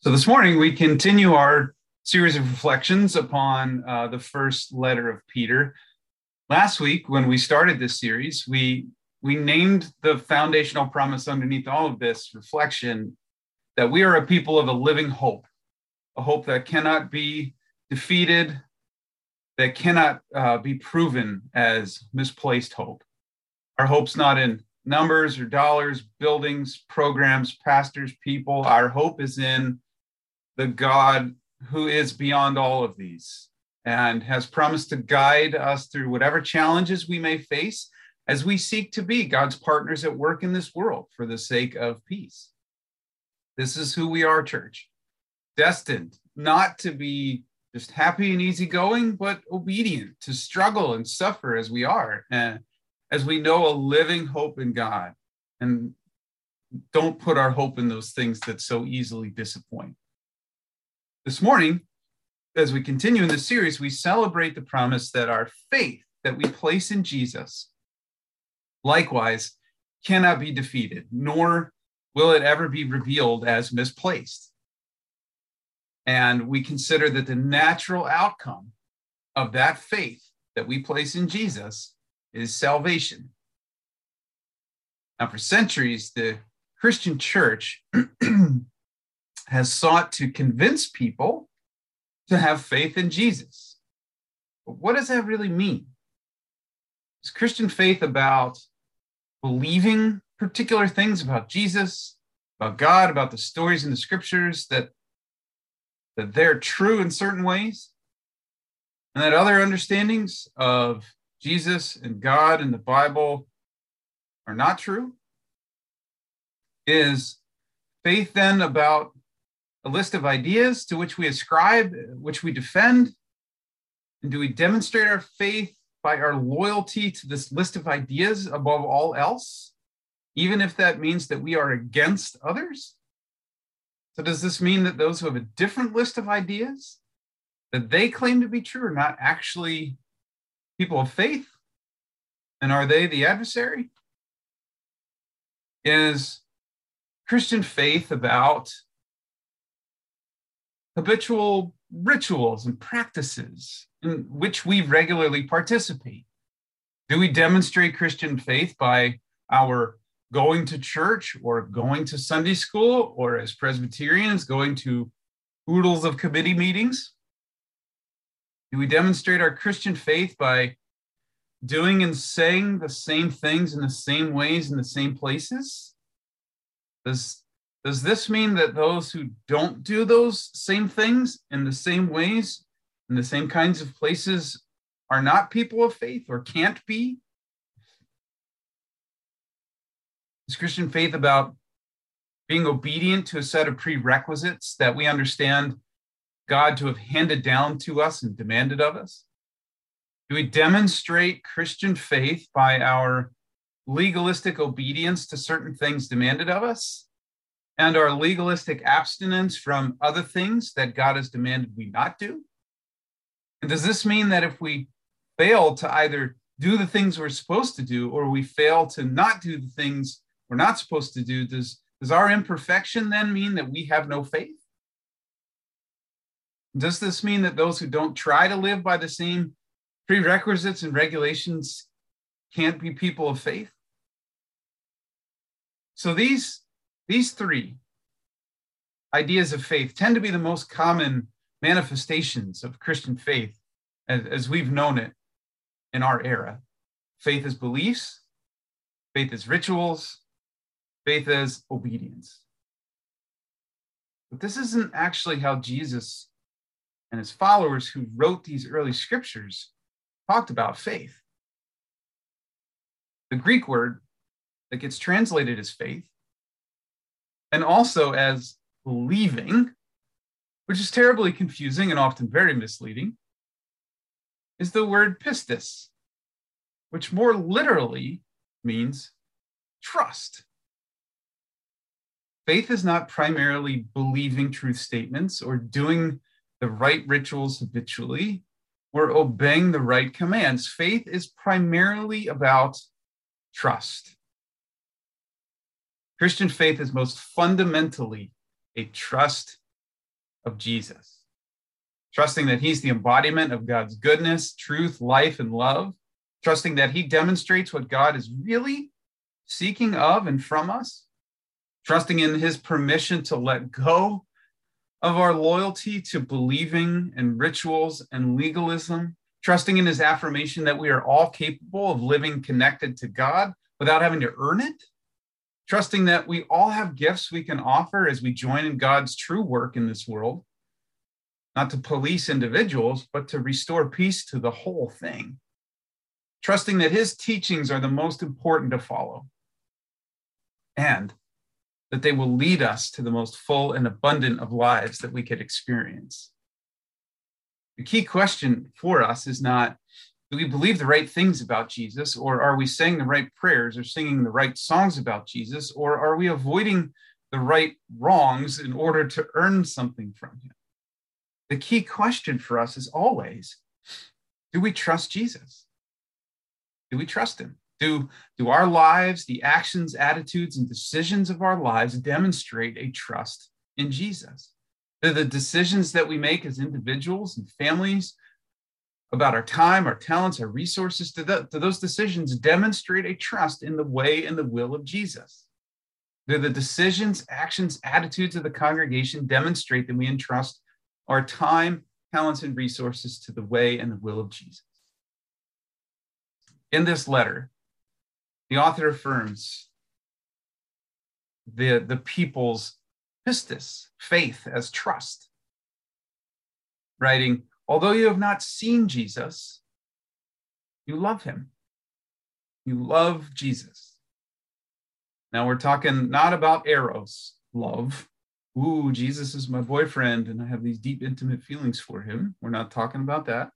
So this morning we continue our series of reflections upon uh, the first letter of Peter. Last week, when we started this series, we we named the foundational promise underneath all of this reflection that we are a people of a living hope, a hope that cannot be defeated, that cannot uh, be proven as misplaced hope. Our hope's not in numbers or dollars, buildings, programs, pastors, people. Our hope is in the God who is beyond all of these and has promised to guide us through whatever challenges we may face as we seek to be God's partners at work in this world for the sake of peace. This is who we are, church, destined not to be just happy and easygoing, but obedient to struggle and suffer as we are, and as we know a living hope in God. And don't put our hope in those things that so easily disappoint. This morning, as we continue in this series, we celebrate the promise that our faith that we place in Jesus, likewise, cannot be defeated, nor will it ever be revealed as misplaced. And we consider that the natural outcome of that faith that we place in Jesus is salvation. Now, for centuries, the Christian church has sought to convince people to have faith in Jesus. But what does that really mean? Is Christian faith about believing particular things about Jesus, about God, about the stories in the scriptures that, that they're true in certain ways? And that other understandings of Jesus and God and the Bible are not true? Is faith then about a list of ideas to which we ascribe, which we defend? And do we demonstrate our faith by our loyalty to this list of ideas above all else, even if that means that we are against others? So, does this mean that those who have a different list of ideas that they claim to be true are not actually people of faith? And are they the adversary? Is Christian faith about habitual rituals and practices in which we regularly participate? Do we demonstrate Christian faith by our going to church or going to Sunday school or as Presbyterians going to oodles of committee meetings? Do we demonstrate our Christian faith by doing and saying the same things in the same ways in the same places? Does does this mean that those who don't do those same things in the same ways, in the same kinds of places, are not people of faith or can't be? Is Christian faith about being obedient to a set of prerequisites that we understand God to have handed down to us and demanded of us? Do we demonstrate Christian faith by our legalistic obedience to certain things demanded of us? And our legalistic abstinence from other things that God has demanded we not do? And does this mean that if we fail to either do the things we're supposed to do or we fail to not do the things we're not supposed to do, does, does our imperfection then mean that we have no faith? Does this mean that those who don't try to live by the same prerequisites and regulations can't be people of faith? So these these three ideas of faith tend to be the most common manifestations of Christian faith as, as we've known it in our era. Faith is beliefs, faith is rituals, faith is obedience. But this isn't actually how Jesus and his followers who wrote these early scriptures talked about faith. The Greek word that gets translated as faith and also as believing, which is terribly confusing and often very misleading, is the word pistis, which more literally means trust. Faith is not primarily believing truth statements or doing the right rituals habitually or obeying the right commands. Faith is primarily about trust. Christian faith is most fundamentally a trust of Jesus, trusting that he's the embodiment of God's goodness, truth, life, and love, trusting that he demonstrates what God is really seeking of and from us, trusting in his permission to let go of our loyalty to believing and rituals and legalism, trusting in his affirmation that we are all capable of living connected to God without having to earn it, trusting that we all have gifts we can offer as we join in God's true work in this world, not to police individuals, but to restore peace to the whole thing, trusting that his teachings are the most important to follow, and that they will lead us to the most full and abundant of lives that we could experience. The key question for us is not do we believe the right things about Jesus, or are we saying the right prayers or singing the right songs about Jesus, or are we avoiding the right wrongs in order to earn something from him? The key question for us is always do we trust Jesus? Do we trust him? Do, do our lives, the actions, attitudes, and decisions of our lives demonstrate a trust in Jesus? Do the decisions that we make as individuals and families about our time, our talents, our resources, do, the, do those decisions demonstrate a trust in the way and the will of Jesus? Do the decisions, actions, attitudes of the congregation demonstrate that we entrust our time, talents, and resources to the way and the will of Jesus? In this letter, the author affirms the, the people's pistis, faith as trust, writing, although you have not seen Jesus, you love him. You love Jesus. Now we're talking not about eros, love. Ooh, Jesus is my boyfriend, and I have these deep, intimate feelings for him. We're not talking about that.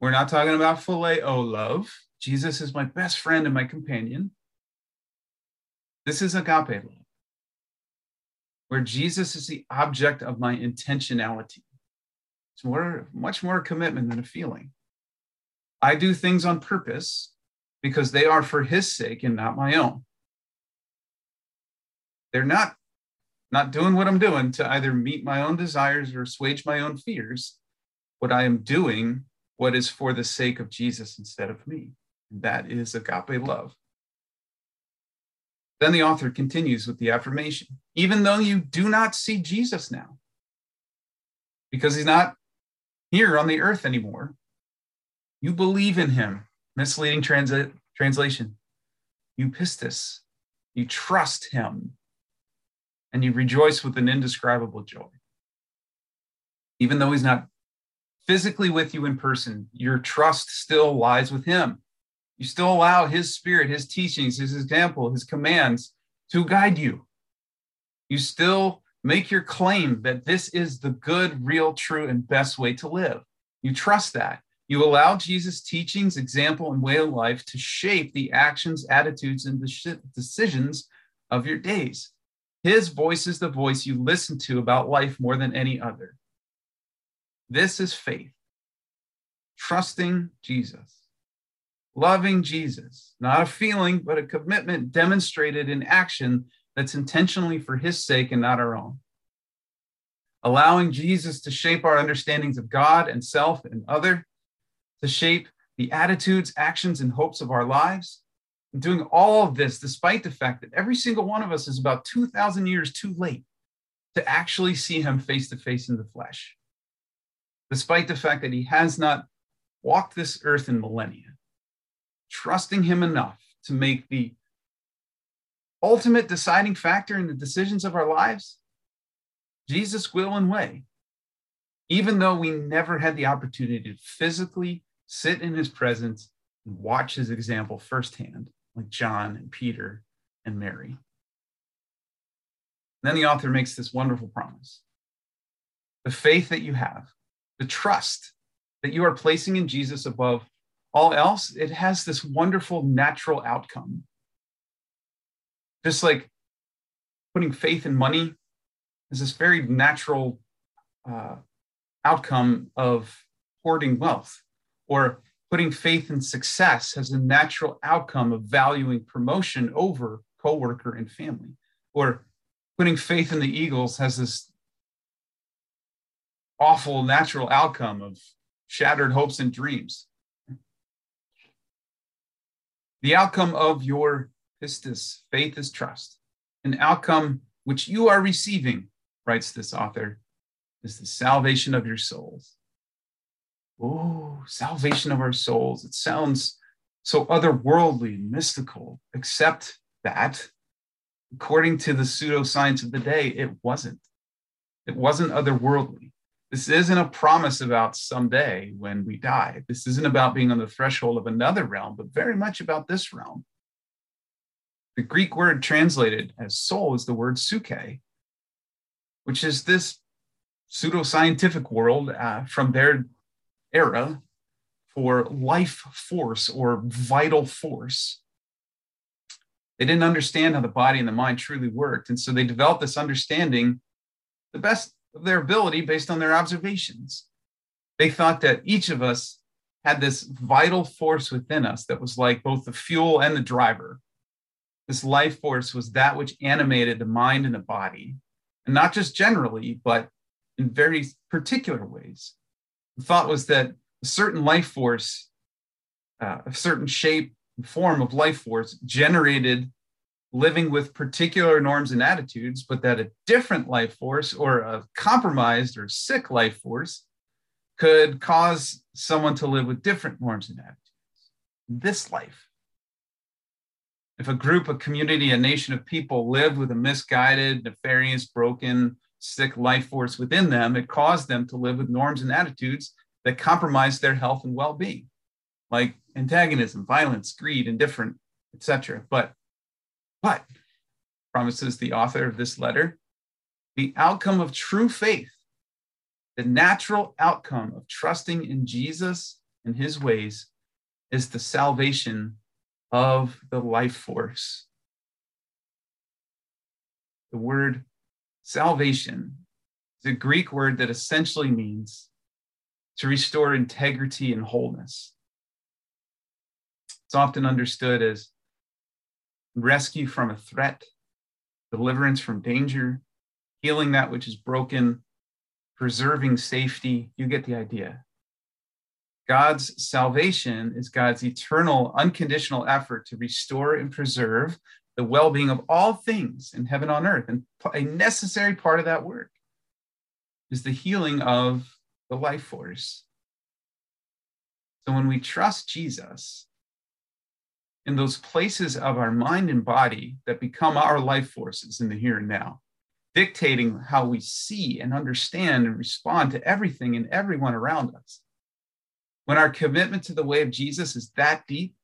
We're not talking about phileo love. Jesus is my best friend and my companion. This is agape love, where Jesus is the object of my intentionality. It's more, much more commitment than a feeling. I do things on purpose because they are for his sake and not my own. They're not not doing what I'm doing to either meet my own desires or assuage my own fears. What I am doing, what is for the sake of Jesus instead of me. And That is agape love. Then the author continues with the affirmation even though you do not see Jesus now, because he's not here on the earth anymore, you believe in him. Misleading transit, translation. You pistis. You trust him. And you rejoice with an indescribable joy. Even though he's not physically with you in person, your trust still lies with him. You still allow His Spirit, His teachings, His example, His commands to guide you. You still make your claim that this is the good, real, true, and best way to live. You trust that. You allow Jesus' teachings, example, and way of life to shape the actions, attitudes, and decisions of your days. His voice is the voice you listen to about life more than any other. This is faith, trusting Jesus loving Jesus, not a feeling, but a commitment demonstrated in action that's intentionally for his sake and not our own. Allowing Jesus to shape our understandings of God and self and other, to shape the attitudes, actions, and hopes of our lives. And doing all of this despite the fact that every single one of us is about 2,000 years too late to actually see him face to face in the flesh. Despite the fact that he has not walked this earth in millennia trusting Him enough to make the ultimate deciding factor in the decisions of our lives? Jesus' will and way. Even though we never had the opportunity to physically sit in his presence and watch his example firsthand, like John and Peter and Mary. then the author makes this wonderful promise the faith that you have, the trust that you are placing in Jesus above all else, it has this wonderful natural outcome. Just like putting faith in money is this very natural uh, outcome of hoarding wealth, or putting faith in success has a natural outcome of valuing promotion over coworker and family, or putting faith in the Eagles has this awful natural outcome of shattered hopes and dreams. The outcome of your pistis, faith is trust, an outcome which you are receiving, writes this author, is the salvation of your souls. Oh, salvation of our souls. It sounds so otherworldly and mystical, except that, according to the pseudoscience of the day, it wasn't. It wasn't otherworldly. This isn't a promise about someday when we die. This isn't about being on the threshold of another realm, but very much about this realm. The Greek word translated as soul is the word psuche, which is this pseudoscientific world uh, from their era for life force or vital force. They didn't understand how the body and the mind truly worked. And so they developed this understanding, the best of their ability based on their observations. They thought that each of us had this vital force within us that was like both the fuel and the driver. This life force was that which animated the mind and the body, and not just generally, but in very particular ways. The thought was that a certain life force, uh, a certain shape and form of life force generated living with particular norms and attitudes, but that a different life force or a compromised or sick life force could cause someone to live with different norms and attitudes. This life. If a group, a community, a nation of people lived with a misguided, nefarious, broken, sick life force within them, it caused them to live with norms and attitudes that compromised their health and well-being, like antagonism, violence, greed, indifference, etc. But but, promises the author of this letter, the outcome of true faith, the natural outcome of trusting in Jesus and his ways, is the salvation of the life force. The word salvation is a Greek word that essentially means to restore integrity and wholeness. It's often understood as rescue from a threat, deliverance from danger, healing that which is broken, preserving safety. You get the idea. God's salvation is God's eternal, unconditional effort to restore and preserve the well being of all things in heaven on earth. And a necessary part of that work is the healing of the life force. So when we trust Jesus, in those places of our mind and body that become our life forces in the here and now, dictating how we see and understand and respond to everything and everyone around us. When our commitment to the way of Jesus is that deep,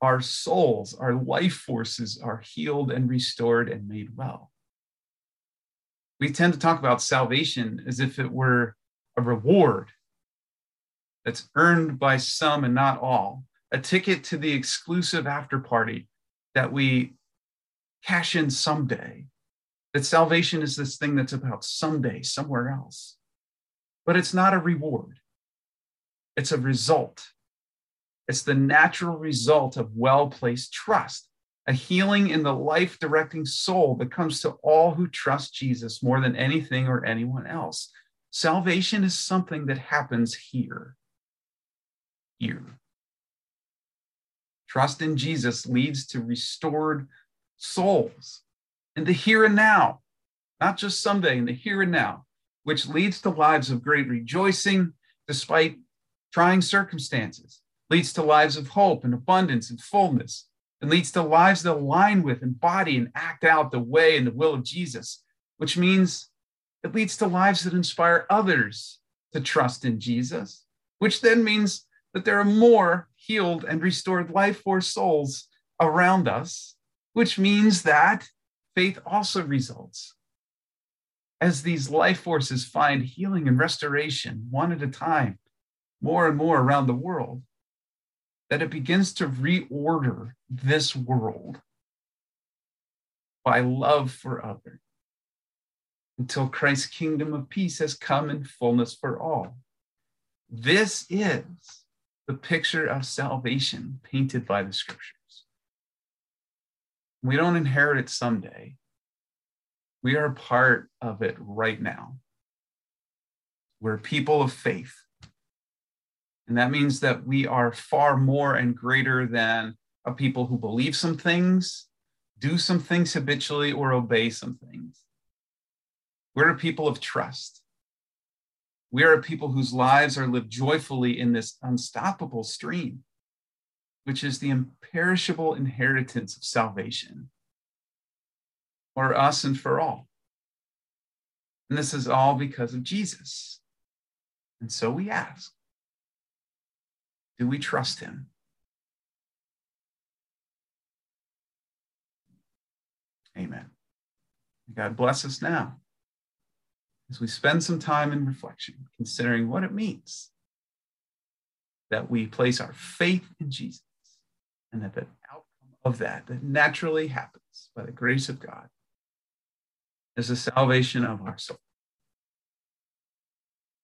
our souls, our life forces are healed and restored and made well. We tend to talk about salvation as if it were a reward that's earned by some and not all a ticket to the exclusive after party that we cash in someday. That salvation is this thing that's about someday, somewhere else. But it's not a reward, it's a result. It's the natural result of well placed trust, a healing in the life directing soul that comes to all who trust Jesus more than anything or anyone else. Salvation is something that happens here. Here. Trust in Jesus leads to restored souls in the here and now, not just someday, in the here and now, which leads to lives of great rejoicing despite trying circumstances, leads to lives of hope and abundance and fullness, and leads to lives that align with, embody, and act out the way and the will of Jesus, which means it leads to lives that inspire others to trust in Jesus, which then means that there are more healed and restored life force souls around us, which means that faith also results. As these life forces find healing and restoration one at a time, more and more around the world, that it begins to reorder this world by love for others until Christ's kingdom of peace has come in fullness for all. This is the picture of salvation painted by the scriptures. We don't inherit it someday. We are part of it right now. We're people of faith. And that means that we are far more and greater than a people who believe some things, do some things habitually, or obey some things. We're a people of trust. We are a people whose lives are lived joyfully in this unstoppable stream, which is the imperishable inheritance of salvation for us and for all. And this is all because of Jesus. And so we ask do we trust him? Amen. God bless us now as we spend some time in reflection, considering what it means that we place our faith in Jesus and that the outcome of that, that naturally happens by the grace of God, is the salvation of our souls.